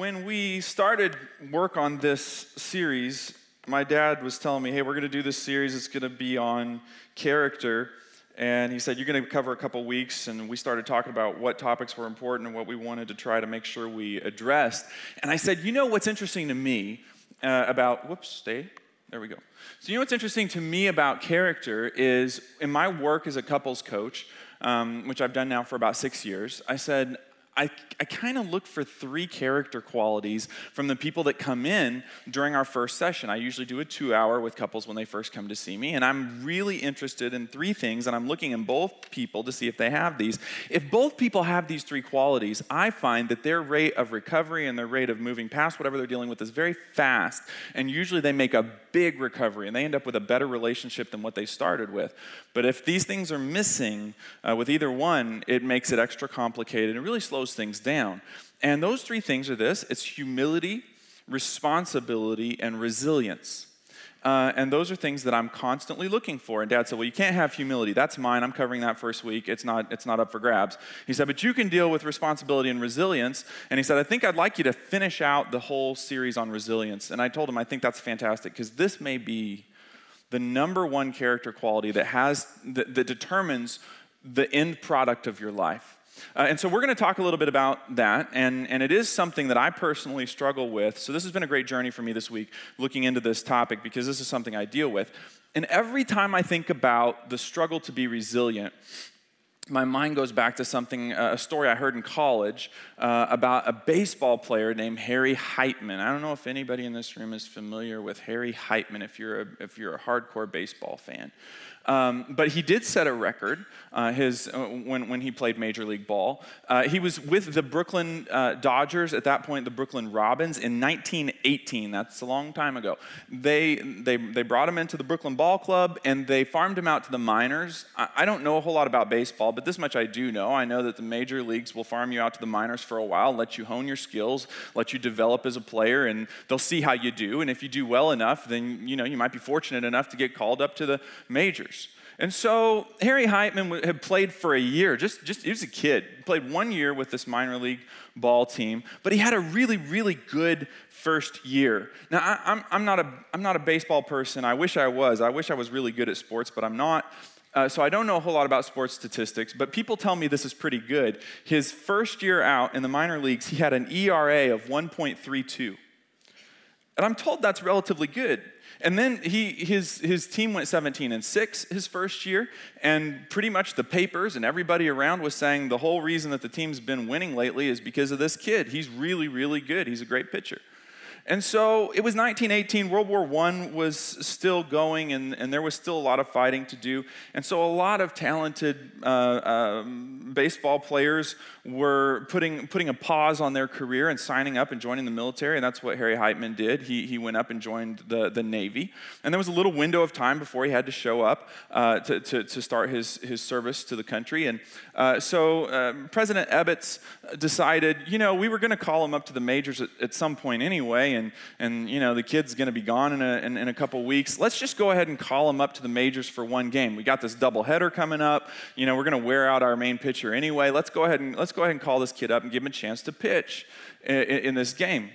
when we started work on this series, my dad was telling me, hey, we're going to do this series. It's going to be on character. And he said, You're going to cover a couple weeks. And we started talking about what topics were important and what we wanted to try to make sure we addressed. And I said, You know what's interesting to me uh, about, whoops, stay. There we go. So, you know what's interesting to me about character is in my work as a couples coach, um, which I've done now for about six years, I said, I, I kind of look for three character qualities from the people that come in during our first session. I usually do a two hour with couples when they first come to see me, and I'm really interested in three things, and I'm looking in both people to see if they have these. If both people have these three qualities, I find that their rate of recovery and their rate of moving past whatever they're dealing with is very fast, and usually they make a big recovery and they end up with a better relationship than what they started with. But if these things are missing uh, with either one, it makes it extra complicated and it really slows things down. And those three things are this it's humility, responsibility, and resilience. Uh, and those are things that I'm constantly looking for. And dad said, Well, you can't have humility. That's mine. I'm covering that first week. It's not, it's not up for grabs. He said, But you can deal with responsibility and resilience. And he said, I think I'd like you to finish out the whole series on resilience. And I told him, I think that's fantastic because this may be the number one character quality that has that, that determines the end product of your life. Uh, and so we're going to talk a little bit about that, and, and it is something that I personally struggle with. So this has been a great journey for me this week, looking into this topic, because this is something I deal with. And every time I think about the struggle to be resilient, my mind goes back to something, uh, a story I heard in college uh, about a baseball player named Harry Heitmann. I don't know if anybody in this room is familiar with Harry Heitmann if you're a, if you're a hardcore baseball fan. Um, but he did set a record uh, his, uh, when, when he played Major League Ball. Uh, he was with the Brooklyn uh, Dodgers, at that point, the Brooklyn Robins, in 1918. That's a long time ago. They, they, they brought him into the Brooklyn Ball Club and they farmed him out to the minors. I, I don't know a whole lot about baseball, but this much I do know. I know that the major leagues will farm you out to the minors for a while, let you hone your skills, let you develop as a player, and they'll see how you do. And if you do well enough, then you know you might be fortunate enough to get called up to the majors. And so Harry Heitmann had played for a year, just, just he was a kid, played one year with this minor league ball team, but he had a really, really good first year. Now, I, am I'm, I'm, not a, I'm not a baseball person. I wish I was. I wish I was really good at sports, but I'm not. Uh, so I don't know a whole lot about sports statistics, but people tell me this is pretty good. His first year out in the minor leagues, he had an ERA of 1.32. And I'm told that's relatively good. And then he, his, his team went 17 and 6 his first year, and pretty much the papers and everybody around was saying the whole reason that the team's been winning lately is because of this kid. He's really, really good. He's a great pitcher. And so it was 1918, World War I was still going, and, and there was still a lot of fighting to do. And so a lot of talented uh, um, baseball players were putting, putting a pause on their career and signing up and joining the military, and that's what Harry Heitmann did. He, he went up and joined the, the Navy. And there was a little window of time before he had to show up uh, to, to, to, start his, his service to the country. And uh, so um, President Ebbets decided, you know, we were going to call him up to the majors at, at some point anyway and, and you know, the kid's going to be gone in a, in, in, a couple weeks. Let's just go ahead and call him up to the majors for one game. We got this double header coming up. You know, we're going to wear out our main pitcher anyway. Let's go ahead and let's go ahead and call this kid up and give him a chance to pitch in, in this game.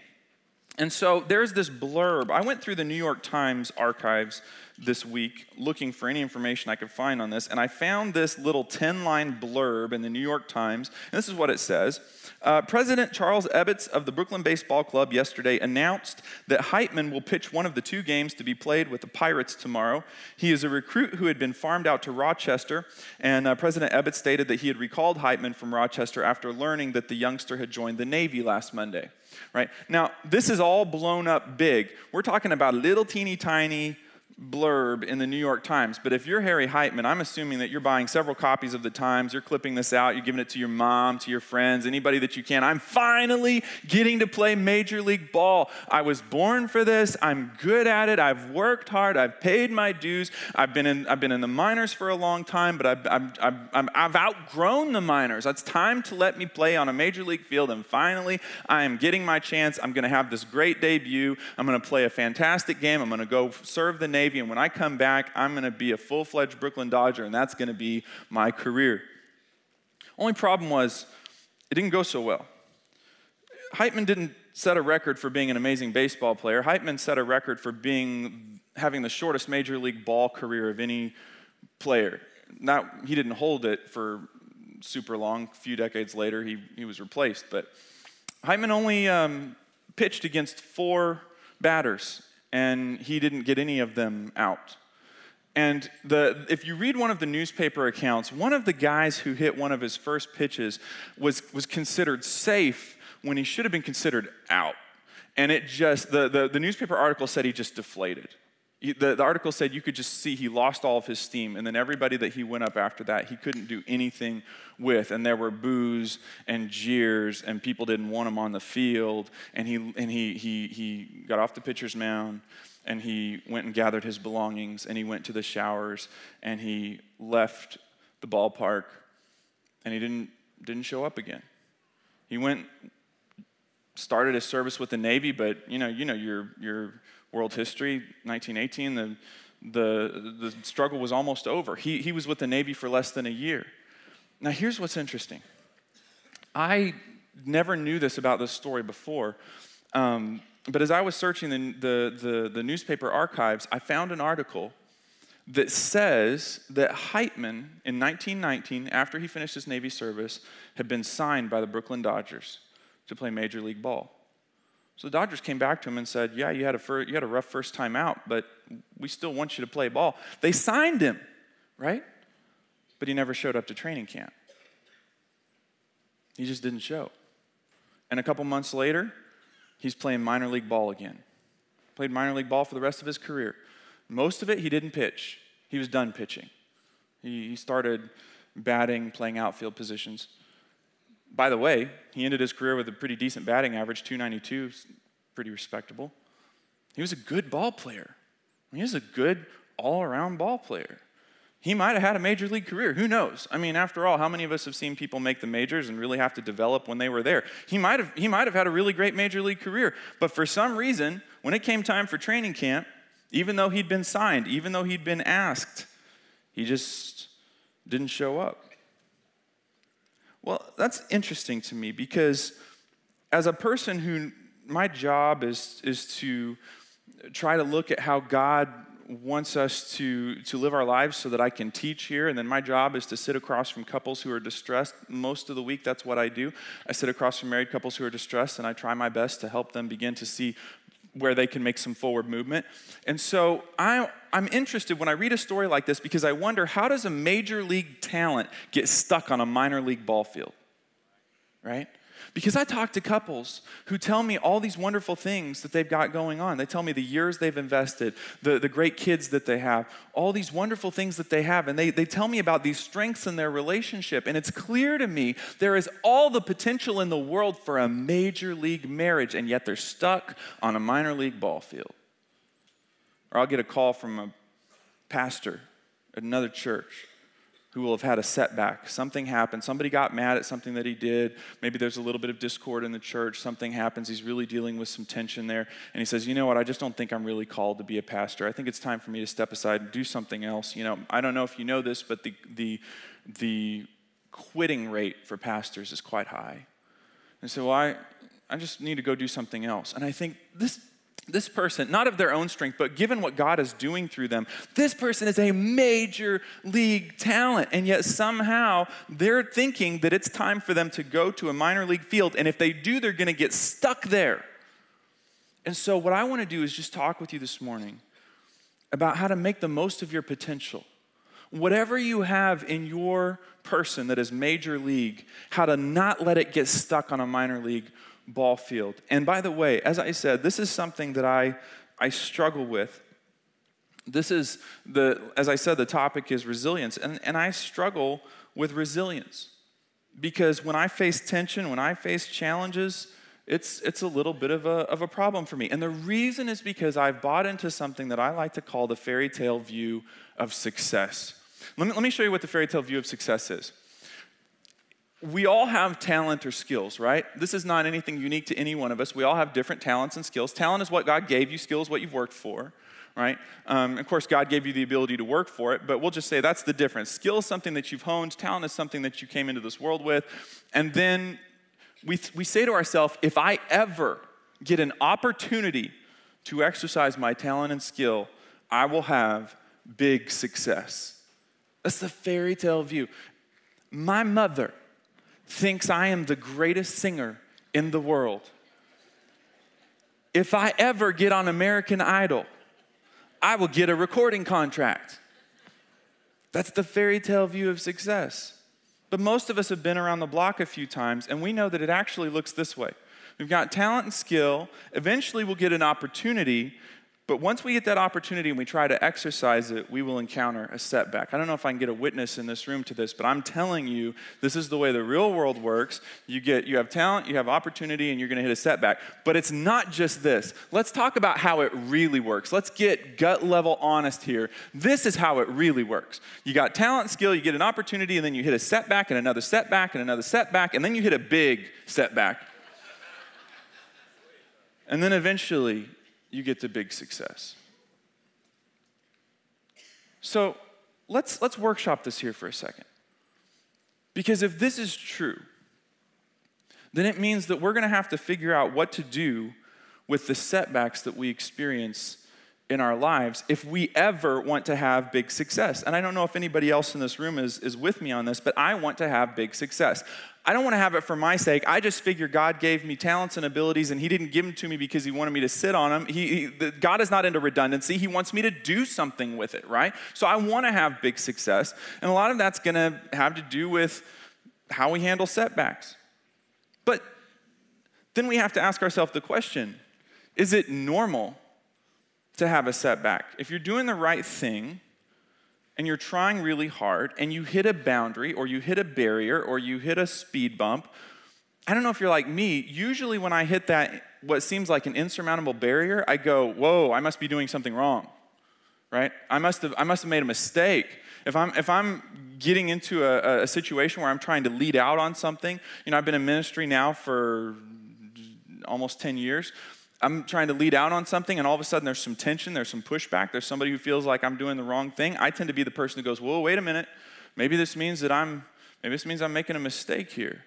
And so there's this blurb. I went through the New York Times archives this week looking for any information I could find on this, and I found this little 10 line blurb in the New York Times. And this is what it says uh, President Charles Ebbets of the Brooklyn Baseball Club yesterday announced that Heitmann will pitch one of the two games to be played with the Pirates tomorrow. He is a recruit who had been farmed out to Rochester, and uh, President Ebbets stated that he had recalled Heitmann from Rochester after learning that the youngster had joined the Navy last Monday. Right now, this is all blown up big. We're talking about little teeny tiny blurb in the New York Times. But if you're Harry Heitmann, I'm assuming that you're buying several copies of the Times, you're clipping this out, you're giving it to your mom, to your friends, anybody that you can. I'm finally getting to play Major League Ball. I was born for this. I'm good at it. I've worked hard. I've paid my dues. I've been in, I've been in the minors for a long time, but I've, I've, I've, I've outgrown the minors. It's time to let me play on a Major League field. And finally, I am getting my chance. I'm going to have this great debut. I'm going to play a fantastic game. I'm going to go serve the Navy Navy, and when I come back, I'm going to be a full fledged Brooklyn Dodger, and that's going to be my career. Only problem was, it didn't go so well. Heitmann didn't set a record for being an amazing baseball player. Heitmann set a record for being having the shortest major league ball career of any player. Not he didn't hold it for super long. A few decades later, he, he was replaced. But Heitmann only um, pitched against four batters, and he didn't get any of them out. And the, if you read one of the newspaper accounts, one of the guys who hit one of his first pitches was, was considered safe when he should have been considered out. And it just, the, the, the newspaper article said he just deflated. He, the, the article said you could just see he lost all of his steam. And then everybody that he went up after that, he couldn't do anything with. And there were boos and jeers, and people didn't want him on the field. And he, and he, he, he got off the pitcher's mound and he went and gathered his belongings and he went to the showers and he left the ballpark and he didn't, didn't show up again. He went, started his service with the Navy, but you know, you know your, your world history, 1918, the, the, the struggle was almost over. He, he was with the Navy for less than a year. Now, here's what's interesting. I never knew this about this story before. Um, but as I was searching the, the, the, the, newspaper archives, I found an article that says that Heitmann in 1919, after he finished his Navy service, had been signed by the Brooklyn Dodgers to play Major League Ball. So the Dodgers came back to him and said, Yeah, you had, a you had a rough first time out, but we still want you to play ball. They signed him, right? But he never showed up to training camp. He just didn't show. And a couple months later, he's playing minor league ball again. Played minor league ball for the rest of his career. Most of it, he didn't pitch, he was done pitching. He, he started batting, playing outfield positions. By the way, he ended his career with a pretty decent batting average, 292, pretty respectable. He was a good ball player. He was a good all around ball player he might have had a major league career. Who knows? I mean, after all, how many of us have seen people make the majors and really have to develop when they were there? He might have, he might have had a really great major league career, but for some reason, when it came time for training camp, even though he'd been signed, even though he'd been asked, he just didn't show up. Well, that's interesting to me because as a person who my job is, is to try to look at how God wants us to, to live our lives so that I can teach here. And then my job is to sit across from couples who are distressed. Most of the week, that's what I do. I sit across from married couples who are distressed, and I try my best to help them begin to see where they can make some forward movement. And so I, I'm interested when I read a story like this because I wonder how does a major league talent get stuck on a minor league ball field? Right? Because I talk to couples who tell me all these wonderful things that they've got going on. They tell me the years they've invested, the, the great kids that they have, all these wonderful things that they have. And they, they tell me about these strengths in their relationship. And it's clear to me there is all the potential in the world for a major league marriage, and yet they're stuck on a minor league ball field. Or I'll get a call from a pastor at another church who will have had a setback. Something happened. Somebody got mad at something that he did. Maybe there's a little bit of discord in the church. Something happens. He's really dealing with some tension there. And he says, You know what? I just don't think I'm really called to be a pastor. I think it's time for me to step aside and do something else. You know, I don't know if you know this, but the, the, the quitting rate for pastors is quite high. And so I, I just need to go do something else. And I think this this person, not of their own strength, but given what God is doing through them, this person is a major league talent. And yet somehow they're thinking that it's time for them to go to a minor league field. And if they do, they're going to get stuck there. And so, what I want to do is just talk with you this morning about how to make the most of your potential. Whatever you have in your person that is major league, how to not let it get stuck on a minor league ball field. And by the way, as I said, this is something that I, I struggle with. This is the, as I said, the topic is resilience. And, and I struggle with resilience because when I face tension, when I face challenges, it's, it's a little bit of a, of a problem for me. And the reason is because I've bought into something that I like to call the fairy tale view of success. Let me, let me show you what the fairy tale view of success is we all have talent or skills, right? This is not anything unique to any one of us. We all have different talents and skills. Talent is what God gave you, skills what you've worked for, right? Um, of course, God gave you the ability to work for it, but we'll just say that's the difference. Skill is something that you've honed, talent is something that you came into this world with, and then we, we say to ourselves, if I ever get an opportunity to exercise my talent and skill, I will have big success. That's the fairy tale view. My mother thinks I am the greatest singer in the world. If I ever get on American Idol, I will get a recording contract. That's the fairy tale view of success. But most of us have been around the block a few times, and we know that it actually looks this way. We've got talent and skill. Eventually, we'll get an opportunity, but once we get that opportunity and we try to exercise it, we will encounter a setback. I don't know if I can get a witness in this room to this, but I'm telling you, this is the way the real world works. You get you have talent, you have opportunity, and you're gonna hit a setback. But it's not just this. Let's talk about how it really works. Let's get gut level honest here. This is how it really works. You got talent skill, you get an opportunity, and then you hit a setback and another setback and another setback, and then you hit a big setback. And then eventually you get to big success. So let's, let's workshop this here for a second. Because if this is true, then it means that we're going to have to figure out what to do with the setbacks that we experience in our lives if we ever want to have big success. And I don't know if anybody else in this room is, is with me on this, but I want to have big success. I don't want to have it for my sake. I just figure God gave me talents and abilities, and He didn't give them to me because He wanted me to sit on them. He, he the, God is not into redundancy. He wants me to do something with it, right? So I want to have big success. And a lot of that's going to have to do with how we handle setbacks. But then we have to ask ourselves the question is it normal to have a setback. If you're doing the right thing and you're trying really hard and you hit a boundary or you hit a barrier or you hit a speed bump, I don't know if you're like me, usually when I hit that, what seems like an insurmountable barrier, I go, whoa, I must be doing something wrong, right? I must have, I must have made a mistake. If I'm, if I'm getting into a, a situation where I'm trying to lead out on something, you know, I've been in ministry now for almost 10 years. I'm trying to lead out on something, and all of a sudden there's some tension, there's some pushback, there's somebody who feels like I'm doing the wrong thing. I tend to be the person who goes, Whoa, wait a minute. Maybe this means that I'm maybe this means I'm making a mistake here.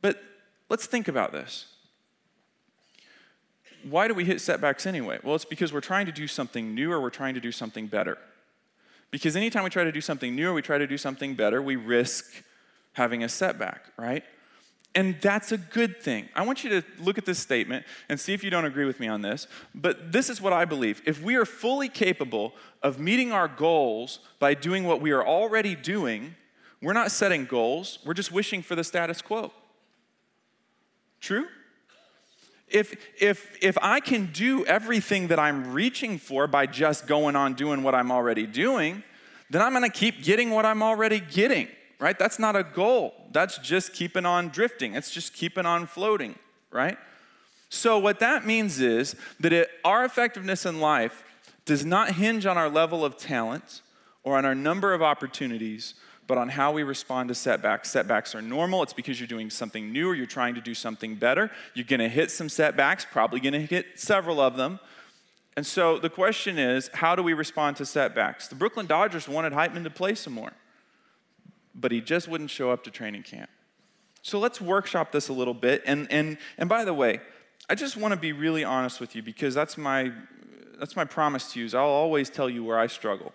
But let's think about this. Why do we hit setbacks anyway? Well, it's because we're trying to do something new or we're trying to do something better. Because anytime we try to do something new or we try to do something better, we risk having a setback, right? And that's a good thing. I want you to look at this statement and see if you don't agree with me on this. But this is what I believe. If we are fully capable of meeting our goals by doing what we are already doing, we're not setting goals, we're just wishing for the status quo. True? If, if, if I can do everything that I'm reaching for by just going on doing what I'm already doing, then I'm gonna keep getting what I'm already getting right? That's not a goal. That's just keeping on drifting. It's just keeping on floating, right? So, what that means is that it, our effectiveness in life does not hinge on our level of talent or on our number of opportunities, but on how we respond to setbacks. Setbacks are normal. It's because you're doing something new or you're trying to do something better. You're going to hit some setbacks, probably going to hit several of them. And so the question is, how do we respond to setbacks? The Brooklyn Dodgers wanted Heitmann to play some more but he just wouldn't show up to training camp. So let's workshop this a little bit. And, and, and by the way, I just want to be really honest with you because that's my, that's my promise to you is I'll always tell you where I struggle.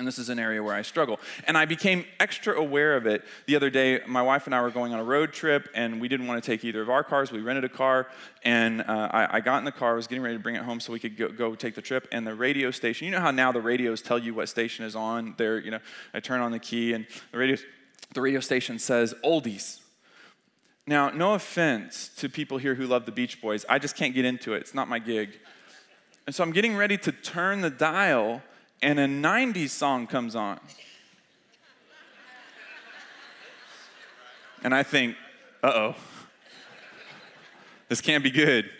And this is an area where I struggle. And I became extra aware of it the other day. My wife and I were going on a road trip, and we didn't want to take either of our cars. We rented a car, and uh, I, I, got in the car, was getting ready to bring it home so we could go, go, take the trip. And the radio station, you know how now the radios tell you what station is on? There, you know, I turn on the key, and the radio, the radio station says oldies. Now, no offense to people here who love the Beach Boys, I just can't get into it. It's not my gig. And so I'm getting ready to turn the dial and a 90s song comes on. And I think, uh oh, this can't be good.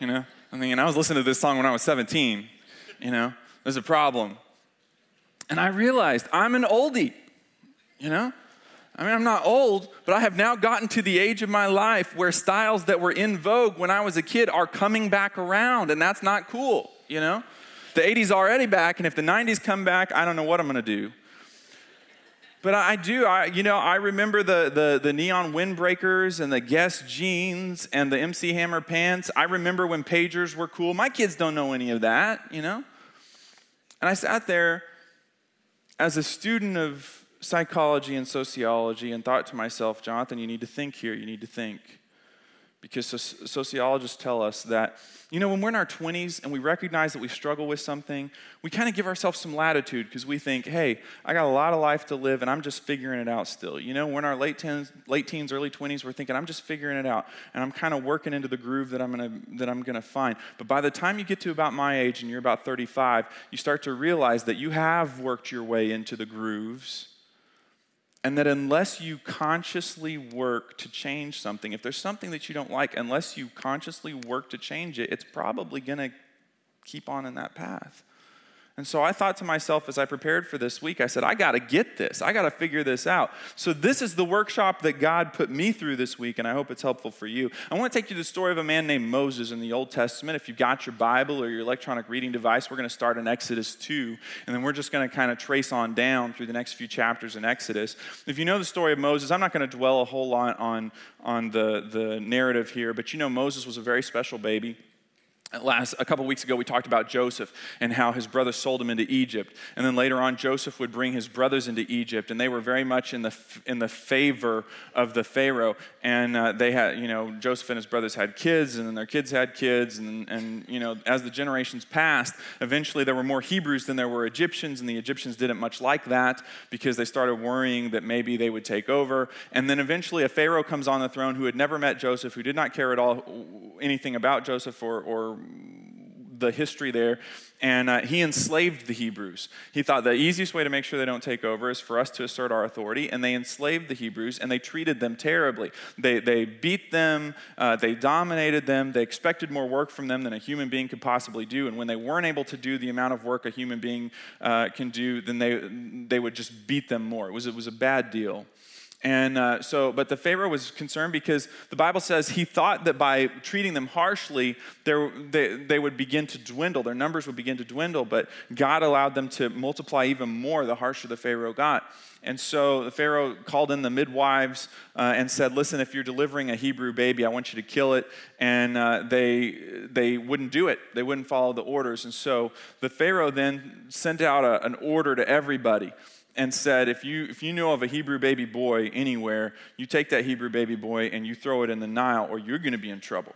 You know, I'm thinking, I was listening to this song when I was 17. You know, there's a problem. And I realized I'm an oldie. You know, I mean, I'm not old, but I have now gotten to the age of my life where styles that were in vogue when I was a kid are coming back around, and that's not cool, you know? The 80s already back, and if the 90s come back, I don't know what I'm gonna do. But I do, I, you know, I remember the, the, the neon windbreakers and the Guess jeans and the MC Hammer pants. I remember when pagers were cool. My kids don't know any of that, you know? And I sat there as a student of psychology and sociology and thought to myself, Jonathan, you need to think here, you need to think because sociologists tell us that, you know, when we're in our 20s and we recognize that we struggle with something, we kind of give ourselves some latitude because we think, hey, I got a lot of life to live and I'm just figuring it out still. You know, we're in our late teens, late teens, early 20s, we're thinking, I'm just figuring it out and I'm kind of working into the groove that I'm gonna that I'm gonna find. But by the time you get to about my age and you're about 35, you start to realize that you have worked your way into the grooves and that unless you consciously work to change something, if there's something that you don't like, unless you consciously work to change it, it's probably going to keep on in that path. And so I thought to myself as I prepared for this week, I said, I got to get this. I got to figure this out. So this is the workshop that God put me through this week, and I hope it's helpful for you. I want to take you to the story of a man named Moses in the Old Testament. If you've got your Bible or your electronic reading device, we're going to start in Exodus 2, and then we're just going to kind of trace on down through the next few chapters in Exodus. If you know the story of Moses, I'm not going to dwell a whole lot on, on the, the narrative here, but you know Moses was a very special baby last a couple weeks ago we talked about joseph and how his brothers sold him into egypt. And then later on joseph would bring his brothers into egypt and they were very much in the in the favor of the pharaoh. And uh, they had you know joseph and his brothers had kids and then their kids had kids and and you know as the generations passed eventually there were more hebrews than there were egyptians and the egyptians didn't much like that because they started worrying that maybe they would take over. And then eventually a pharaoh comes on the throne who had never met joseph who did not care at all anything about joseph or, or the history there, and uh, he enslaved the Hebrews. He thought the easiest way to make sure they don't take over is for us to assert our authority, and they enslaved the Hebrews and they treated them terribly. They, they beat them, uh, they dominated them, they expected more work from them than a human being could possibly do, and when they weren't able to do the amount of work a human being uh, can do, then they, they would just beat them more. It was, it was a bad deal. And uh, so, but the Pharaoh was concerned because the Bible says he thought that by treating them harshly, they, they would begin to dwindle, their numbers would begin to dwindle, but God allowed them to multiply even more the harsher the Pharaoh got. And so the Pharaoh called in the midwives uh, and said, Listen, if you're delivering a Hebrew baby, I want you to kill it. And uh, they, they wouldn't do it, they wouldn't follow the orders. And so the Pharaoh then sent out a, an order to everybody and said, if you, if you know of a Hebrew baby boy anywhere, you take that Hebrew baby boy and you throw it in the Nile, or you're going to be in trouble,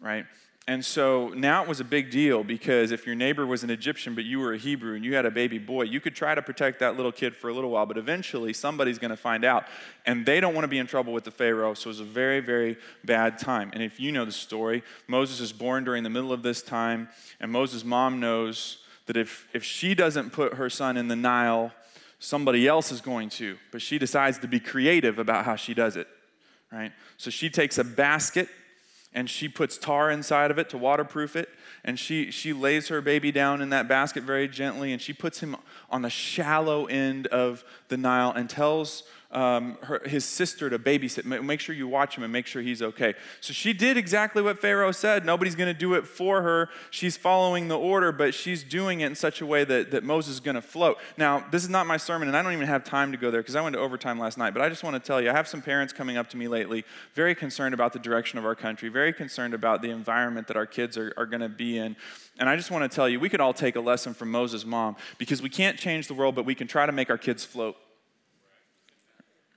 right? And so now it was a big deal because if your neighbor was an Egyptian but you were a Hebrew and you had a baby boy, you could try to protect that little kid for a little while, but eventually somebody's going to find out. And they don't want to be in trouble with the Pharaoh, so it was a very, very bad time. And if you know the story, Moses is born during the middle of this time, and Moses' mom knows that if, if she doesn't put her son in the Nile, somebody else is going to, but she decides to be creative about how she does it, right? So she takes a basket and she puts tar inside of it to waterproof it and she she lays her baby down in that basket very gently and she puts him on the shallow end of the Nile and tells um, her, his sister to babysit. Make sure you watch him and make sure he's okay. So she did exactly what Pharaoh said. Nobody's going to do it for her. She's following the order, but she's doing it in such a way that, that Moses is going to float. Now, this is not my sermon, and I don't even have time to go there because I went to overtime last night. But I just want to tell you, I have some parents coming up to me lately, very concerned about the direction of our country, very concerned about the environment that our kids are, are going to be in. And I just want to tell you, we could all take a lesson from Moses' mom because we can't change the world, but we can try to make our kids float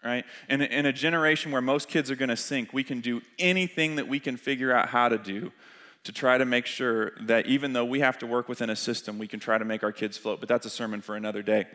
right? In in a generation where most kids are going to sink, we can do anything that we can figure out how to do to try to make sure that even though we have to work within a system, we can try to make our kids float. But that's a sermon for another day.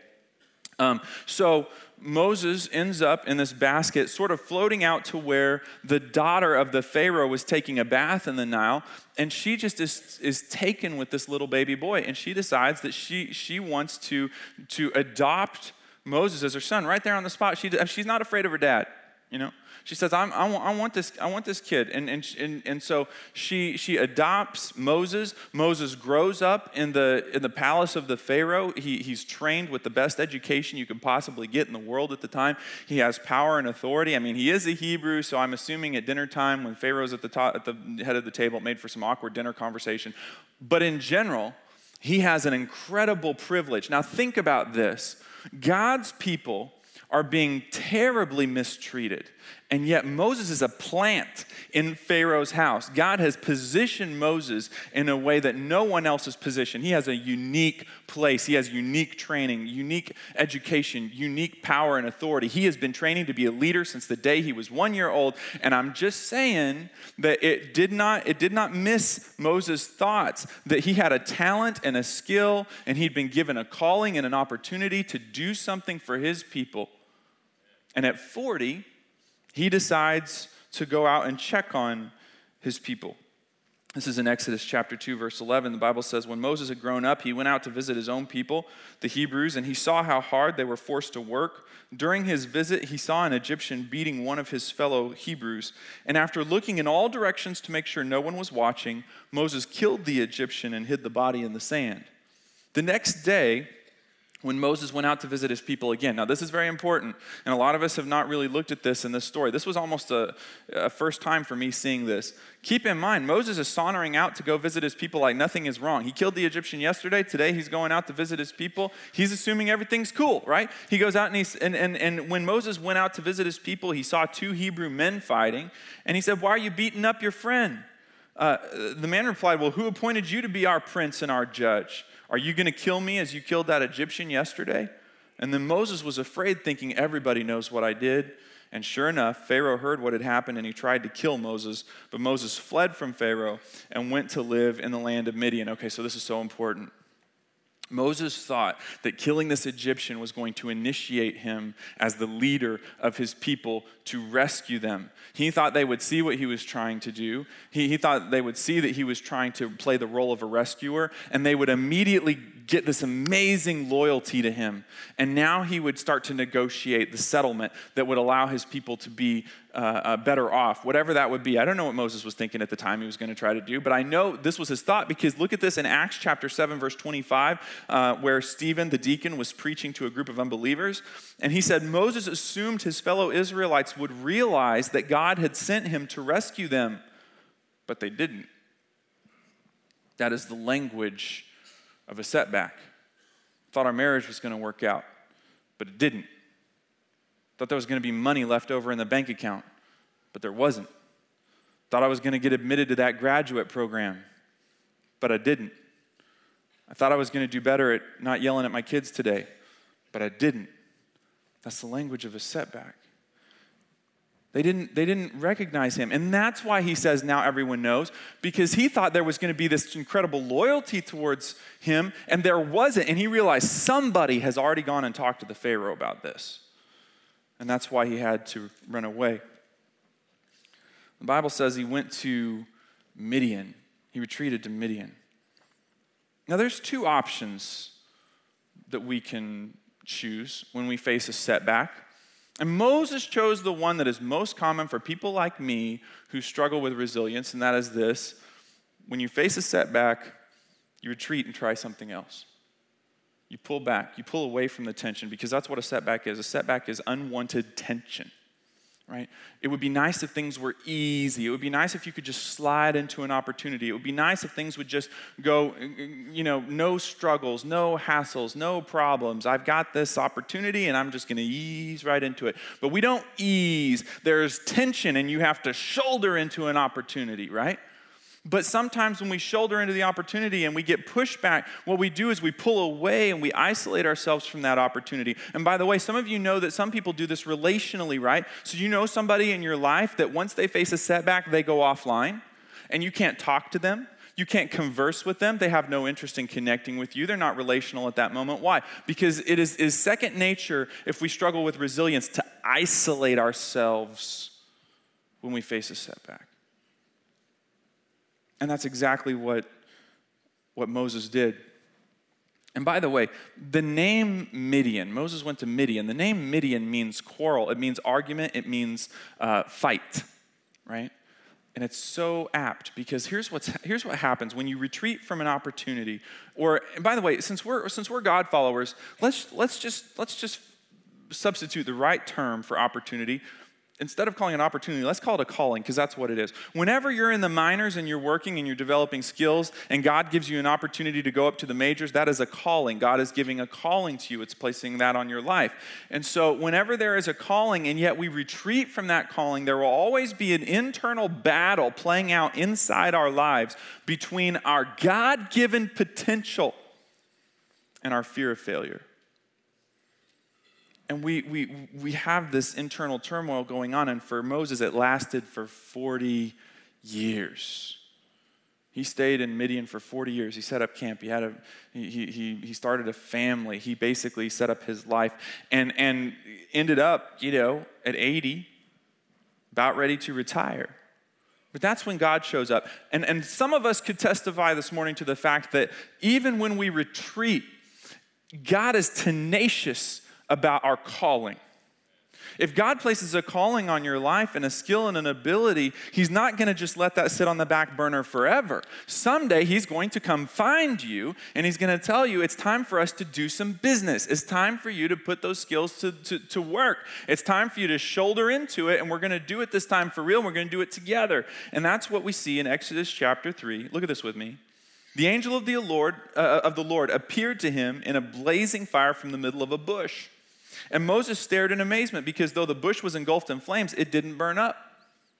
Um, so Moses ends up in this basket, sort of floating out to where the daughter of the Pharaoh was taking a bath in the Nile, and she just is, is taken with this little baby boy, and she decides that she, she wants to, to adopt Moses as her son right there on the spot. She, she's not afraid of her dad, you know. She says, i I, want, I want this, I want this kid. And, and, and, and so she, she adopts Moses. Moses grows up in the, in the palace of the Pharaoh. He, he's trained with the best education you could possibly get in the world at the time. He has power and authority. I mean, he is a Hebrew, so I'm assuming at dinner time when Pharaoh's at the, top, at the head of the table, it made for some awkward dinner conversation. But in general, he has an incredible privilege. Now, think about this God's people are being terribly mistreated. And yet, Moses is a plant in Pharaoh's house. God has positioned Moses in a way that no one else is positioned. He has a unique place, he has unique training, unique education, unique power and authority. He has been training to be a leader since the day he was one year old. And I'm just saying that it did not, it did not miss Moses' thoughts that he had a talent and a skill, and he'd been given a calling and an opportunity to do something for his people. And at 40, he decides to go out and check on his people. This is in Exodus chapter 2, verse 11. The Bible says, When Moses had grown up, he went out to visit his own people, the Hebrews, and he saw how hard they were forced to work. During his visit, he saw an Egyptian beating one of his fellow Hebrews. And after looking in all directions to make sure no one was watching, Moses killed the Egyptian and hid the body in the sand. The next day, when Moses went out to visit his people again. Now, this is very important, and a lot of us have not really looked at this in this story. This was almost a, a, first time for me seeing this. Keep in mind, Moses is sauntering out to go visit his people like nothing is wrong. He killed the Egyptian yesterday. Today, he's going out to visit his people. He's assuming everything's cool, right? He goes out and, he's, and, and, and when Moses went out to visit his people, he saw two Hebrew men fighting, and he said, Why are you beating up your friend? Uh, the man replied, Well, who appointed you to be our prince and our judge? Are you going to kill me as you killed that Egyptian yesterday? And then Moses was afraid, thinking, Everybody knows what I did. And sure enough, Pharaoh heard what had happened and he tried to kill Moses. But Moses fled from Pharaoh and went to live in the land of Midian. Okay, so this is so important. Moses thought that killing this Egyptian was going to initiate him as the leader of his people to rescue them. He thought they would see what he was trying to do. He, he thought they would see that he was trying to play the role of a rescuer, and they would immediately get this amazing loyalty to him. And now he would start to negotiate the settlement that would allow his people to be uh, uh, better off, whatever that would be. I don't know what Moses was thinking at the time he was going to try to do, but I know this was his thought because look at this in Acts chapter 7, verse 25, uh, where Stephen the deacon was preaching to a group of unbelievers. And he said, Moses assumed his fellow Israelites would realize that God had sent him to rescue them, but they didn't. That is the language of a setback. Thought our marriage was going to work out, but it didn't. Thought there was going to be money left over in the bank account, but there wasn't. Thought I was going to get admitted to that graduate program, but I didn't. I thought I was going to do better at not yelling at my kids today, but I didn't. That's the language of a setback. They didn't, they didn't recognize him. And that's why he says, now everyone knows, because he thought there was going to be this incredible loyalty towards him, and there wasn't. And he realized somebody has already gone and talked to the Pharaoh about this. And that's why he had to run away. The Bible says he went to Midian, he retreated to Midian. Now, there's two options that we can choose when we face a setback. And Moses chose the one that is most common for people like me who struggle with resilience, and that is this when you face a setback, you retreat and try something else. You pull back, you pull away from the tension because that's what a setback is. A setback is unwanted tension right? It would be nice if things were easy. It would be nice if you could just slide into an opportunity. It would be nice if things would just go, you know, no struggles, no hassles, no problems. I've got this opportunity and I'm just going to ease right into it. But we don't ease. There's tension and you have to shoulder into an opportunity, right? But sometimes when we shoulder into the opportunity and we get pushed back, what we do is we pull away and we isolate ourselves from that opportunity. And by the way, some of you know that some people do this relationally, right? So you know somebody in your life that once they face a setback, they go offline and you can't talk to them. You can't converse with them. They have no interest in connecting with you. They're not relational at that moment. Why? Because it is, is second nature, if we struggle with resilience, to isolate ourselves when we face a setback. And that's exactly what, what Moses did. And by the way, the name Midian, Moses went to Midian. The name Midian means quarrel, it means argument, it means uh, fight, right? And it's so apt because here's, what's, here's what happens when you retreat from an opportunity. Or, and by the way, since we're, since we're God followers, let's, let's, just, let's just substitute the right term for opportunity instead of calling an opportunity, let's call it a calling because that's what it is. Whenever you're in the minors and you're working and you're developing skills and God gives you an opportunity to go up to the majors, that is a calling. God is giving a calling to you, it's placing that on your life. And so, whenever there is a calling and yet we retreat from that calling, there will always be an internal battle playing out inside our lives between our God given potential and our fear of failure and we, we, we have this internal turmoil going on. And for Moses, it lasted for 40 years. He stayed in Midian for 40 years. He set up camp. He, had a, he, he, he started a family. He basically set up his life and, and ended up, you know, at 80, about ready to retire. But that's when God shows up. And, and some of us could testify this morning to the fact that even when we retreat, God is tenacious about our calling. If God places a calling on your life and a skill and an ability, He's not going to just let that sit on the back burner forever. Someday He's going to come find you and He's going to tell you it's time for us to do some business. It's time for you to put those skills to, to, to work. It's time for you to shoulder into it, and we're going to do it this time for real. We're going to do it together. And that's what we see in Exodus chapter 3. Look at this with me. The angel of the Lord, uh, of the Lord appeared to him in a blazing fire from the middle of a bush. And Moses stared in amazement because though the bush was engulfed in flames, it didn't burn up.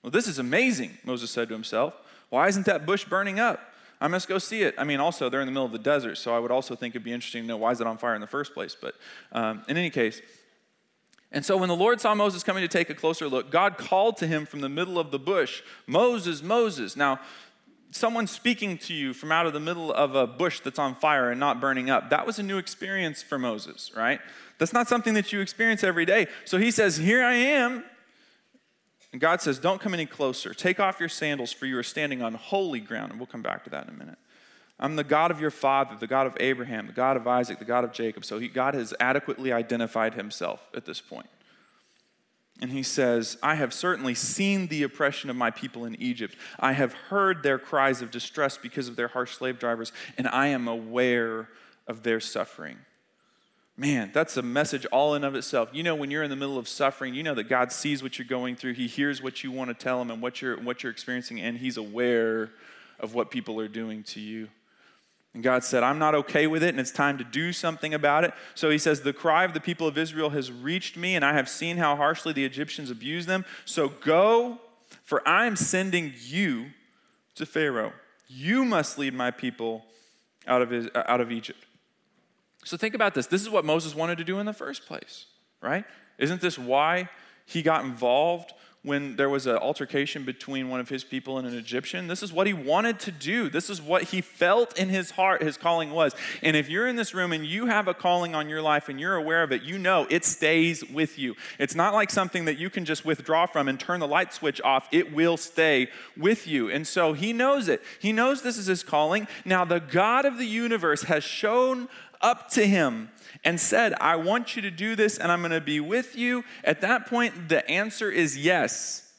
Well, this is amazing, Moses said to himself. Why isn't that bush burning up? I must go see it. I mean, also, they're in the middle of the desert, so I would also think it'd be interesting to know why is it on fire in the first place. But um, in any case, and so when the Lord saw Moses coming to take a closer look, God called to him from the middle of the bush, Moses, Moses. Now, someone speaking to you from out of the middle of a bush that's on fire and not burning up, that was a new experience for Moses, right? That's not something that you experience every day. So he says, Here I am. And God says, Don't come any closer. Take off your sandals, for you are standing on holy ground. And we'll come back to that in a minute. I'm the God of your father, the God of Abraham, the God of Isaac, the God of Jacob. So he, God has adequately identified himself at this point. And he says, I have certainly seen the oppression of my people in Egypt. I have heard their cries of distress because of their harsh slave drivers, and I am aware of their suffering. Man, that's a message all in of itself. You know, when you're in the middle of suffering, you know that God sees what you're going through. He hears what you want to tell him and what you're, what you're experiencing, and He's aware of what people are doing to you. And God said, I'm not okay with it, and it's time to do something about it. So he says, The cry of the people of Israel has reached me, and I have seen how harshly the Egyptians abuse them. So go, for I am sending you to Pharaoh. You must lead my people out of, his, out of Egypt. So think about this. This is what Moses wanted to do in the first place, right? Isn't this why he got involved when there was an altercation between one of his people and an Egyptian. This is what he wanted to do. This is what he felt in his heart his calling was. And if you're in this room and you have a calling on your life and you're aware of it, you know it stays with you. It's not like something that you can just withdraw from and turn the light switch off. It will stay with you. And so he knows it. He knows this is his calling. Now, the God of the universe has shown up to him and said, I want you to do this and I'm going to be with you, at that point, the answer is yes.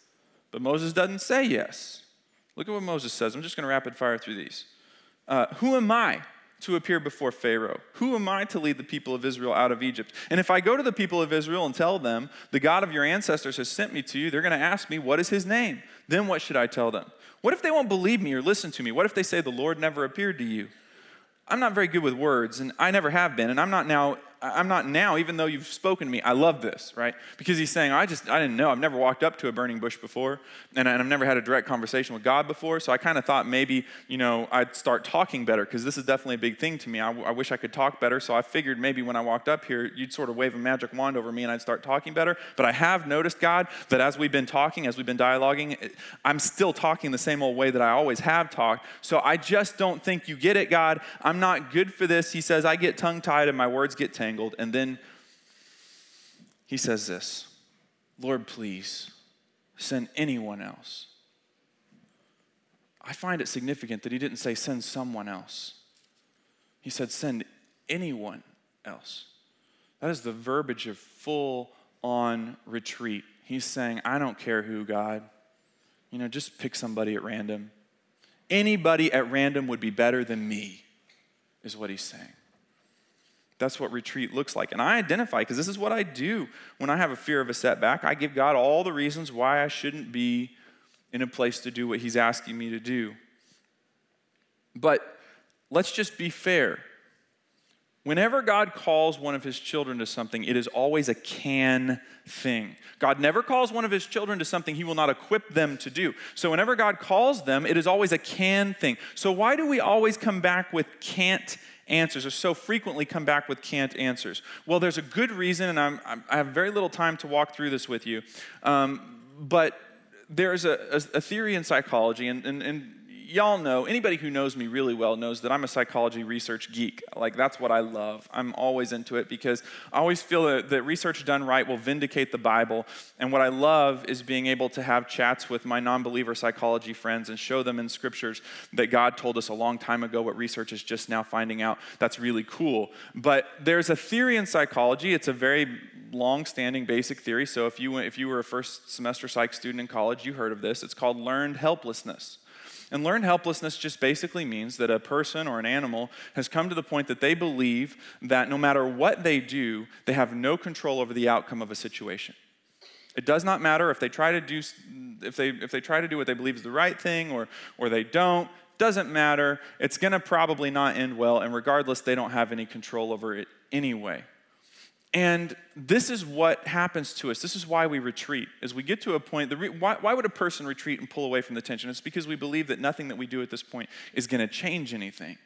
But Moses doesn't say yes. Look at what Moses says. I'm just going to rapid fire through these. Uh, who am I to appear before Pharaoh? Who am I to lead the people of Israel out of Egypt? And if I go to the people of Israel and tell them, the God of your ancestors has sent me to you, they're going to ask me, What is his name? Then what should I tell them? What if they won't believe me or listen to me? What if they say, The Lord never appeared to you? I'm not very good with words, and I never have been, and I'm not now I'm not now, even though you've spoken to me. I love this, right? Because he's saying, I just, I didn't know. I've never walked up to a burning bush before, and, I've never had a direct conversation with God before. So I kind of thought maybe, you know, I'd start talking better because this is definitely a big thing to me. I, I, wish I could talk better. So I figured maybe when I walked up here, you'd sort of wave a magic wand over me and I'd start talking better. But I have noticed, God, that as we've been talking, as we've been dialoguing, I'm still talking the same old way that I always have talked. So I just don't think you get it, God. I'm not good for this. He says, I get tongue tied and my words get tangled tangled. And then he says this Lord, please send anyone else. I find it significant that he didn't say send someone else. He said send anyone else. That is the verbiage of full on retreat. He's saying, I don't care who, God. You know, just pick somebody at random. Anybody at random would be better than me, is what he's saying. That's what retreat looks like. And I identify because this is what I do when I have a fear of a setback. I give God all the reasons why I shouldn't be in a place to do what He's asking me to do. But let's just be fair. Whenever God calls one of his children to something, it is always a can thing. God never calls one of his children to something he will not equip them to do. So whenever God calls them, it is always a can thing. So why do we always come back with can't answers, or so frequently come back with can't answers? Well, there's a good reason, and I'm, i have very little time to walk through this with you. Um, but there's a, a, a, theory in psychology, and, and, and y'all know, anybody who knows me really well knows that I'm a psychology research geek. Like, that's what I love. I'm always into it because I always feel that, that research done right will vindicate the Bible. And what I love is being able to have chats with my non believer psychology friends and show them in scriptures that God told us a long time ago what research is just now finding out. That's really cool. But there's a theory in psychology, it's a very long standing basic theory. So if you, if you were a first semester psych student in college, you heard of this. It's called learned helplessness. And learned helplessness just basically means that a person or an animal has come to the point that they believe that no matter what they do, they have no control over the outcome of a situation. It does not matter if they try to do if they if they try to do what they believe is the right thing or or they don't. Doesn't matter. It's going to probably not end well and regardless they don't have any control over it anyway. And this is what happens to us. This is why we retreat. As we get to a point, re- why, why would a person retreat and pull away from the tension? It's because we believe that nothing that we do at this point is going to change anything.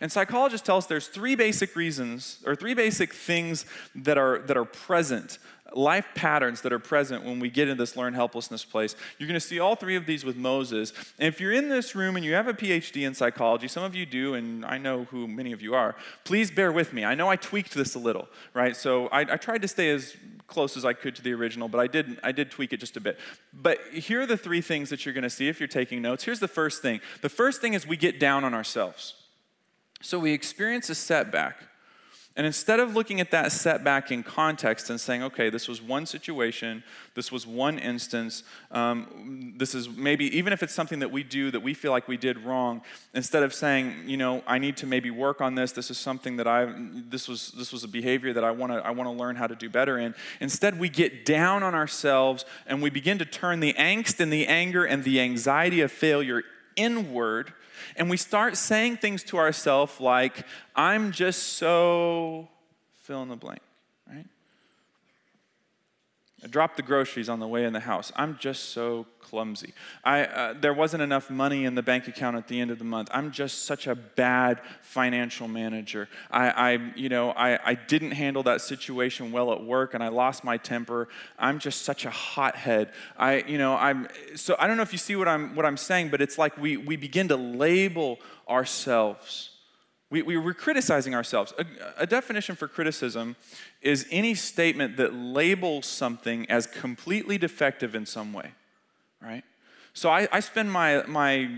And psychologists tell us there's three basic reasons, or three basic things that are, that are present life patterns that are present when we get in this learn helplessness place. You're going to see all three of these with Moses. And if you're in this room and you have a PhD in psychology, some of you do, and I know who many of you are, please bear with me. I know I tweaked this a little, right? So I, I tried to stay as close as I could to the original, but I did, I did tweak it just a bit. But here are the three things that you're going to see if you're taking notes. Here's the first thing the first thing is we get down on ourselves. So we experience a setback. And instead of looking at that setback in context and saying, okay, this was one situation, this was one instance, um, this is maybe, even if it's something that we do that we feel like we did wrong, instead of saying, you know, I need to maybe work on this, this is something that I, this was, this was a behavior that I want to I wanna learn how to do better in, instead we get down on ourselves and we begin to turn the angst and the anger and the anxiety of failure inward and we start saying things to ourselves like, I'm just so fill in the blank? I dropped the groceries on the way in the house. I'm just so clumsy. I, uh, there wasn't enough money in the bank account at the end of the month. I'm just such a bad financial manager. I, I you know, I, I didn't handle that situation well at work and I lost my temper. I'm just such a hothead. I, you know, I'm, so I don't know if you see what I'm, what I'm saying, but it's like we, we begin to label ourselves we, we, are criticizing ourselves. A, a, definition for criticism is any statement that labels something as completely defective in some way, right? So I, I spend my, my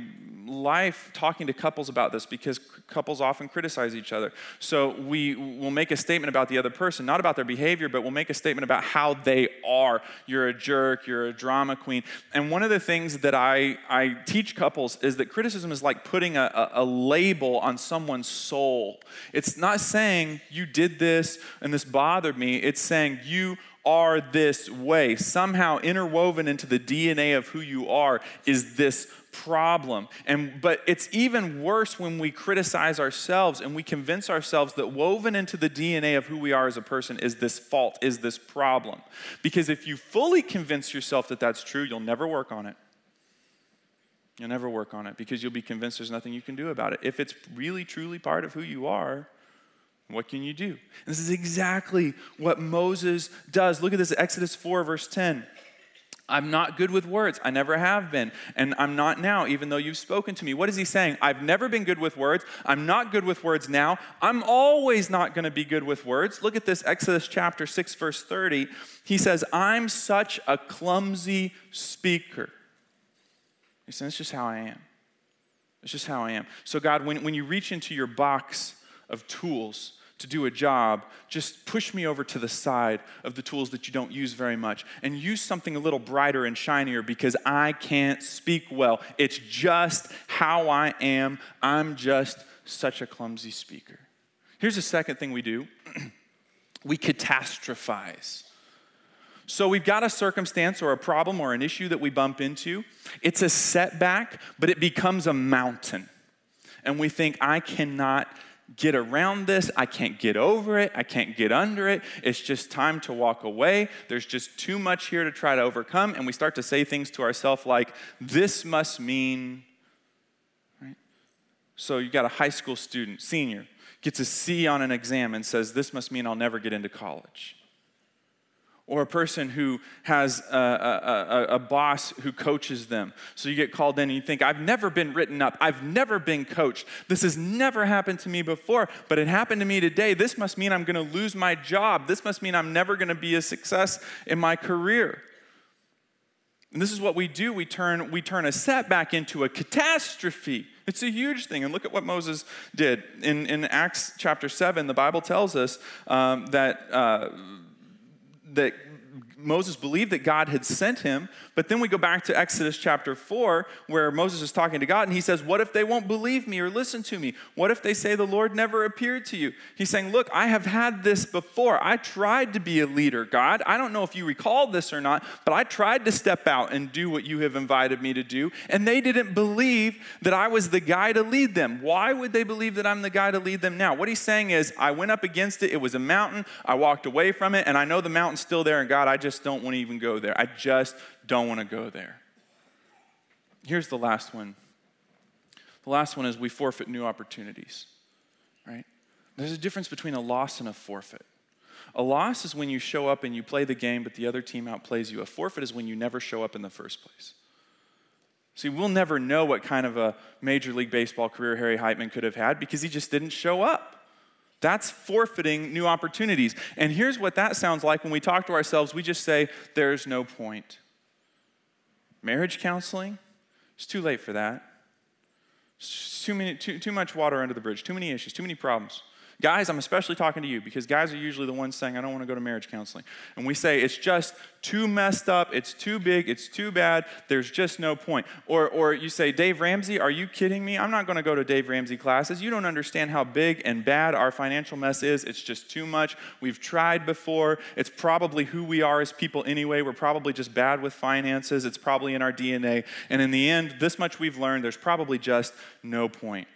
life talking to couples about this because couples often criticize each other. So we will make a statement about the other person, not about their behavior, but we'll make a statement about how they are. You're a jerk, you're a drama queen. And one of the things that I, I teach couples is that criticism is like putting a, a, a label on someone's soul. It's not saying you did this and this bothered me, it's saying you are this way. Somehow interwoven into the DNA of who you are is this problem. And but it's even worse when we criticize ourselves and we convince ourselves that woven into the DNA of who we are as a person is this fault, is this problem. Because if you fully convince yourself that that's true, you'll never work on it. You'll never work on it because you'll be convinced there's nothing you can do about it. If it's really truly part of who you are, what can you do? And this is exactly what Moses does. Look at this Exodus 4, verse 10. I'm not good with words. I never have been. And I'm not now, even though you've spoken to me. What is he saying? I've never been good with words. I'm not good with words now. I'm always not going to be good with words. Look at this Exodus chapter 6, verse 30. He says, I'm such a clumsy speaker. He says, It's just how I am. It's just how I am. So, God, when, when you reach into your box of tools, to do a job, just push me over to the side of the tools that you don't use very much and use something a little brighter and shinier because I can't speak well. It's just how I am. I'm just such a clumsy speaker. Here's the second thing we do we catastrophize. So we've got a circumstance or a problem or an issue that we bump into. It's a setback, but it becomes a mountain. And we think, I cannot get around this. I can't get over it. I can't get under it. It's just time to walk away. There's just too much here to try to overcome. And we start to say things to ourselves like, this must mean, right? So you got a high school student, senior, gets a C on an exam and says, this must mean I'll never get into college or a person who has a, a, a, boss who coaches them. So you get called in and you think, I've never been written up, I've never been coached. This has never happened to me before, but it happened to me today. This must mean I'm going to lose my job. This must mean I'm never going to be a success in my career. And this is what we do we turn, we turn a setback into a catastrophe. It's a huge thing. And look at what Moses did. In, in Acts chapter 7, the Bible tells us um, that. Uh, that Moses believed that God had sent him, but then we go back to Exodus chapter 4, where Moses is talking to God, and he says, What if they won't believe me or listen to me? What if they say the Lord never appeared to you? He's saying, Look, I have had this before. I tried to be a leader, God. I don't know if you recall this or not, but I tried to step out and do what you have invited me to do, and they didn't believe that I was the guy to lead them. Why would they believe that I'm the guy to lead them now? What he's saying is, I went up against it, it was a mountain, I walked away from it, and I know the mountain's still there, and God, I just just don't want to even go there. I just don't want to go there. Here's the last one. The last one is we forfeit new opportunities, right? There's a difference between a loss and a forfeit. A loss is when you show up and you play the game, but the other team outplays you. A forfeit is when you never show up in the first place. See, we'll never know what kind of a Major League Baseball career Harry Heitmann could have had because he just didn't show up. That's forfeiting new opportunities. And here's what that sounds like when we talk to ourselves we just say, there's no point. Marriage counseling, it's too late for that. It's too, many, too, too much water under the bridge, too many issues, too many problems. Guys, I'm especially talking to you because guys are usually the ones saying, I don't want to go to marriage counseling. And we say, it's just too messed up, it's too big, it's too bad, there's just no point. Or, or you say, Dave Ramsey, are you kidding me? I'm not going to go to Dave Ramsey classes. You don't understand how big and bad our financial mess is. It's just too much. We've tried before. It's probably who we are as people anyway. We're probably just bad with finances. It's probably in our DNA. And in the end, this much we've learned, there's probably just no point.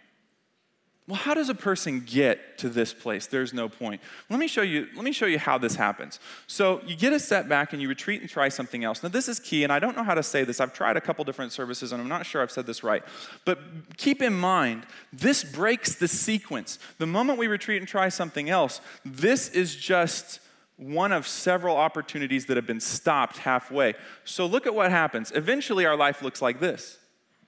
Well, how does a person get to this place? There's no point. Let me show you, let me show you how this happens. So you get a setback and you retreat and try something else. Now, this is key, and I don't know how to say this. I've tried a couple different services, and I'm not sure I've said this right. But keep in mind, this breaks the sequence. The moment we retreat and try something else, this is just one of several opportunities that have been stopped halfway. So look at what happens. Eventually, our life looks like this,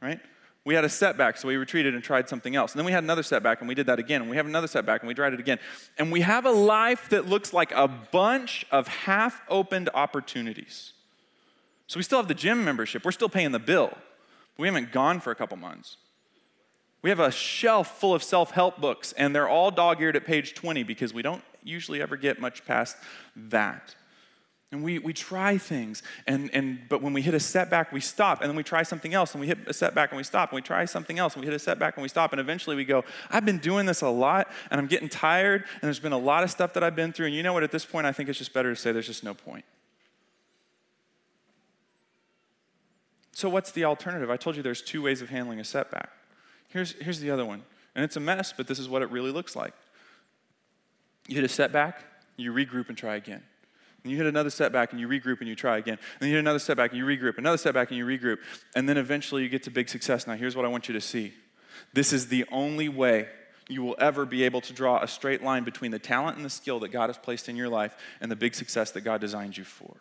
right? We had a setback, so we retreated and tried something else. And then we had another setback, and we did that again. And we have another setback, and we tried it again. And we have a life that looks like a bunch of half opened opportunities. So we still have the gym membership, we're still paying the bill. We haven't gone for a couple months. We have a shelf full of self help books, and they're all dog eared at page 20 because we don't usually ever get much past that. And we, we try things, and, and, but when we hit a setback, we stop, and then we try something else, and we hit a setback, and we stop, and we try something else, and we hit a setback, and we stop, and eventually we go, I've been doing this a lot, and I'm getting tired, and there's been a lot of stuff that I've been through, and you know what, at this point, I think it's just better to say there's just no point. So, what's the alternative? I told you there's two ways of handling a setback. Here's, here's the other one, and it's a mess, but this is what it really looks like. You hit a setback, you regroup and try again. And you hit another setback and you regroup and you try again. And you hit another setback and you regroup, another setback and you regroup. And then eventually you get to big success. Now, here's what I want you to see this is the only way you will ever be able to draw a straight line between the talent and the skill that God has placed in your life and the big success that God designed you for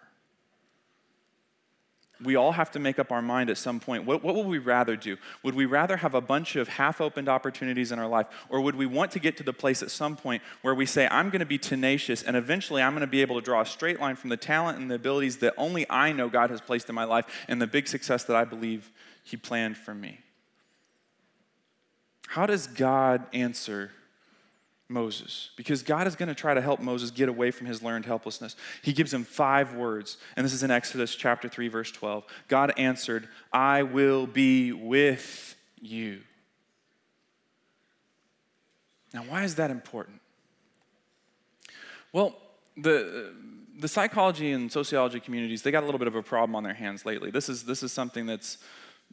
we all have to make up our mind at some point. What, what would we rather do? Would we rather have a bunch of half opened opportunities in our life? Or would we want to get to the place at some point where we say, I'm going to be tenacious and eventually I'm going to be able to draw a straight line from the talent and the abilities that only I know God has placed in my life and the big success that I believe He planned for me? How does God answer Moses because God is going to try to help Moses get away from his learned helplessness. He gives him five words, and this is in Exodus chapter 3, verse 12. God answered, I will be with you. Now, why is that important? Well, the the psychology and sociology communities they got a little bit of a problem on their hands lately. This is this is something that's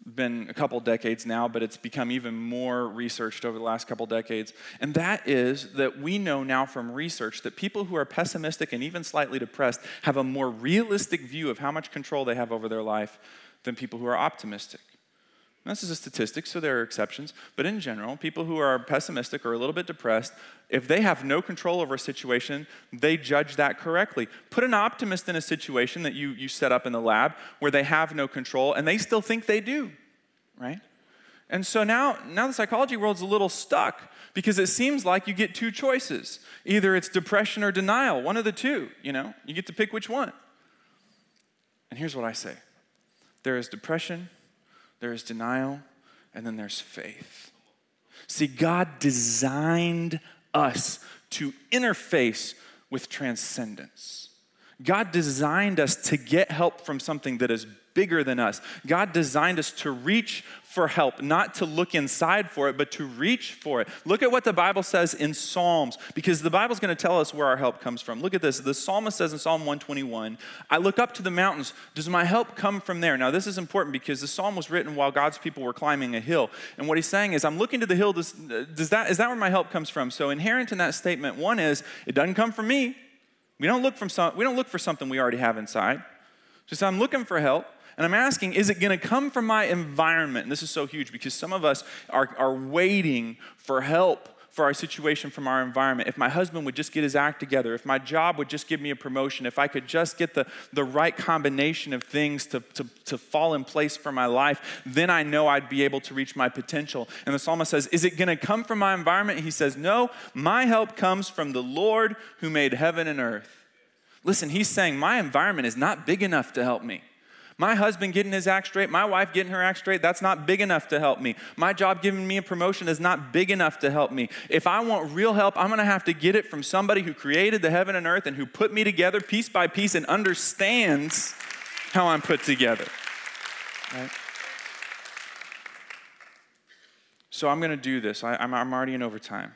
been a couple decades now, but it's become even more researched over the last couple decades. And that is that we know now from research that people who are pessimistic and even slightly depressed have a more realistic view of how much control they have over their life than people who are optimistic. This is a statistic, so there are exceptions. But in general, people who are pessimistic or a little bit depressed, if they have no control over a situation, they judge that correctly. Put an optimist in a situation that you, you set up in the lab where they have no control and they still think they do, right? And so now, now the psychology world's a little stuck because it seems like you get two choices. Either it's depression or denial, one of the two, you know? You get to pick which one. And here's what I say there is depression there is denial, and then there's faith. See, God designed us to interface with transcendence. God designed us to get help from something that is bigger than us. God designed us to reach for help, not to look inside for it, but to reach for it. Look at what the Bible says in Psalms, because the Bible's going to tell us where our help comes from. Look at this. The psalmist says in Psalm 121, I look up to the mountains. Does my help come from there? Now, this is important because the psalm was written while God's people were climbing a hill. And what he's saying is, I'm looking to the hill. Does, does that, is that where my help comes from? So, inherent in that statement, one is, it doesn't come from me. We don't look, from some, we don't look for something we already have inside. Just I'm looking for help. And I'm asking, is it going to come from my environment? And this is so huge because some of us are, are waiting for help for our situation from our environment. If my husband would just get his act together, if my job would just give me a promotion, if I could just get the, the right combination of things to, to, to fall in place for my life, then I know I'd be able to reach my potential. And the psalmist says, Is it going to come from my environment? He says, No, my help comes from the Lord who made heaven and earth. Listen, he's saying, My environment is not big enough to help me. My husband getting his act straight, my wife getting her act straight, that's not big enough to help me. My job giving me a promotion is not big enough to help me. If I want real help, I'm gonna have to get it from somebody who created the heaven and earth and who put me together piece by piece and understands how I'm put together. Right? So I'm gonna do this. I, am already in overtime.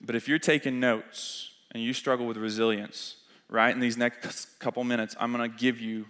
But if you're taking notes and you struggle with resilience, right, in these next couple minutes, I'm gonna give you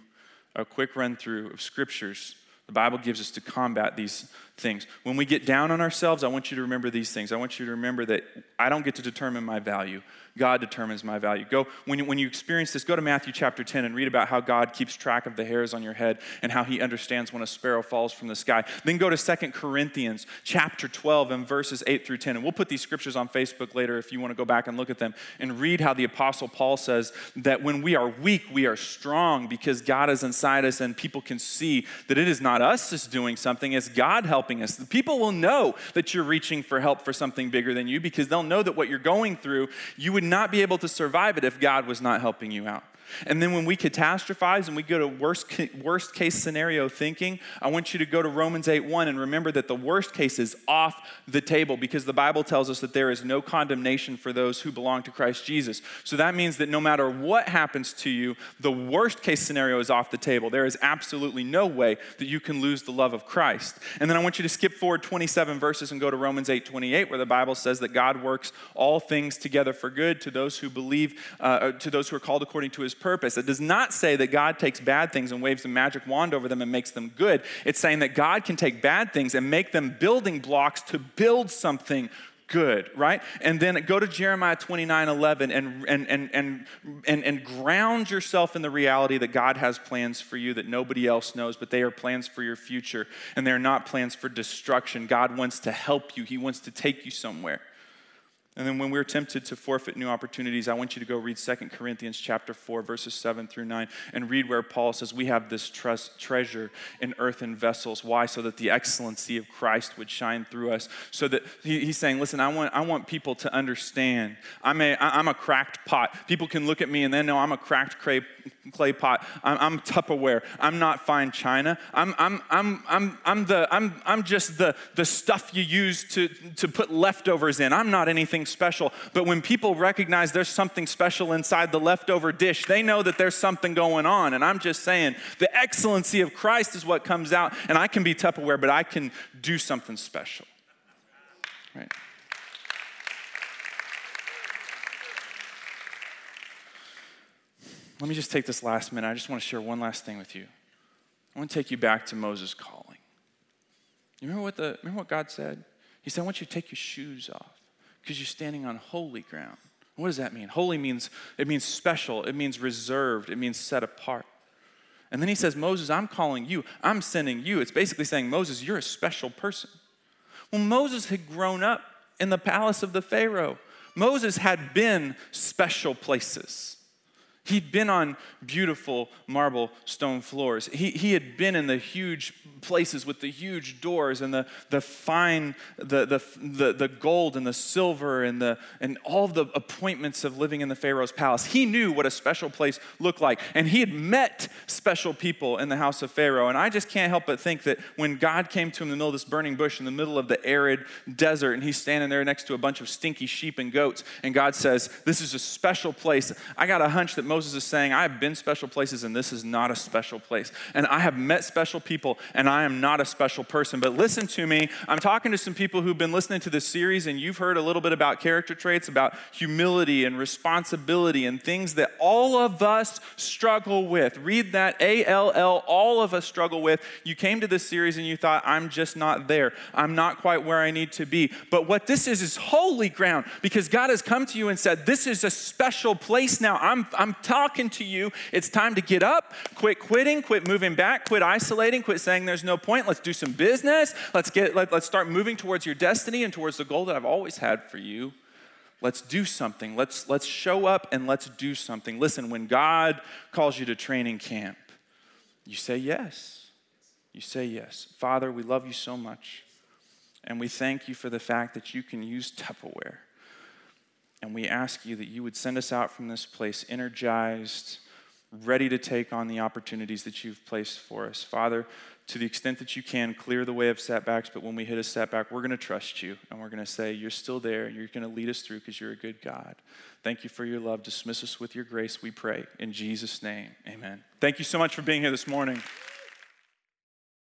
a quick run through of scriptures the Bible gives us to combat these things. When we get down on ourselves, I want you to remember these things. I want you to remember that I don't get to determine my value. God determines my value. Go when you, when you experience this, go to Matthew chapter 10 and read about how God keeps track of the hairs on your head and how he understands when a sparrow falls from the sky. Then go to Second Corinthians chapter 12 and verses 8 through 10. And we'll put these scriptures on Facebook later if you want to go back and look at them and read how the apostle Paul says that when we are weak, we are strong because God is inside us and people can see that it is not us that's doing something, it's God helping us. The people will know that you're reaching for help for something bigger than you because they'll know that what you're going through, you would not be able to survive it if God was not helping you out. And then when we catastrophize and we go to worst, worst case scenario thinking, I want you to go to Romans 8 1 and remember that the worst case is off the table because the Bible tells us that there is no condemnation for those who belong to Christ Jesus. So that means that no matter what happens to you, the worst case scenario is off the table. There is absolutely no way that you can lose the love of Christ. And then I want you to skip forward 27 verses and go to Romans 8 28, where the Bible says that God works all things together for good to those who believe, uh, to those who are called according to his purpose. It does not say that God takes bad things and waves a magic wand over them and makes them good. It's saying that God can take bad things and make them building blocks to build something good, right? And then go to Jeremiah 29 11 and, and, and, and, and, and ground yourself in the reality that God has plans for you that nobody else knows, but they are plans for your future and they're not plans for destruction. God wants to help you, He wants to take you somewhere. And then when we're tempted to forfeit new opportunities, I want you to go read 2 Corinthians chapter 4 verses 7 through 9 and read where Paul says we have this trust, treasure in earthen vessels. Why? So that the excellency of Christ would shine through us. So that he, he's saying, listen, I want, I want people to understand. I'm a, I'm a cracked pot. People can look at me and then know I'm a cracked clay, clay pot. I'm, I'm Tupperware. I'm not fine china. I'm, I'm, I'm, I'm, I'm, the, I'm, I'm just the, the stuff you use to, to put leftovers in. I'm not anything special. But when people recognize there's something special inside the leftover dish, they know that there's something going on. And I'm just saying, the excellency of Christ is what comes out. And I can be Tupperware, but I can do something special. Right? Let me just take this last minute. I just want to share one last thing with you. I want to take you back to Moses' calling. You remember what, the, remember what God said? He said, I want you to take your shoes off because you're standing on holy ground. What does that mean? Holy means it means special, it means reserved, it means set apart. And then he says, Moses, I'm calling you, I'm sending you. It's basically saying, Moses, you're a special person. Well, Moses had grown up in the palace of the Pharaoh. Moses had been special places. He'd been on beautiful marble stone floors. He, he had been in the huge places with the huge doors and the, the fine, the, the, the, the gold and the silver and, the, and all the appointments of living in the Pharaoh's palace. He knew what a special place looked like. And he had met special people in the house of Pharaoh. And I just can't help but think that when God came to him in the middle of this burning bush in the middle of the arid desert, and he's standing there next to a bunch of stinky sheep and goats, and God says, This is a special place. I got a hunch that Moses is saying, I have been special places and this is not a special place. And I have met special people and I am not a special person. But listen to me. I'm talking to some people who've been listening to this series and you've heard a little bit about character traits, about humility and responsibility and things that all of us struggle with. Read that A L L, all of us struggle with. You came to this series and you thought, I'm just not there. I'm not quite where I need to be. But what this is is holy ground because God has come to you and said, This is a special place now. I'm, I'm talking to you. It's time to get up, quit quitting, quit moving back, quit isolating, quit saying there's no point. Let's do some business. Let's get let, let's start moving towards your destiny and towards the goal that I've always had for you. Let's do something. Let's let's show up and let's do something. Listen, when God calls you to training camp, you say yes. You say yes. Father, we love you so much. And we thank you for the fact that you can use Tupperware and we ask you that you would send us out from this place energized, ready to take on the opportunities that you've placed for us. Father, to the extent that you can, clear the way of setbacks, but when we hit a setback, we're going to trust you and we're going to say, You're still there. You're going to lead us through because you're a good God. Thank you for your love. Dismiss us with your grace, we pray. In Jesus' name, amen. Thank you so much for being here this morning.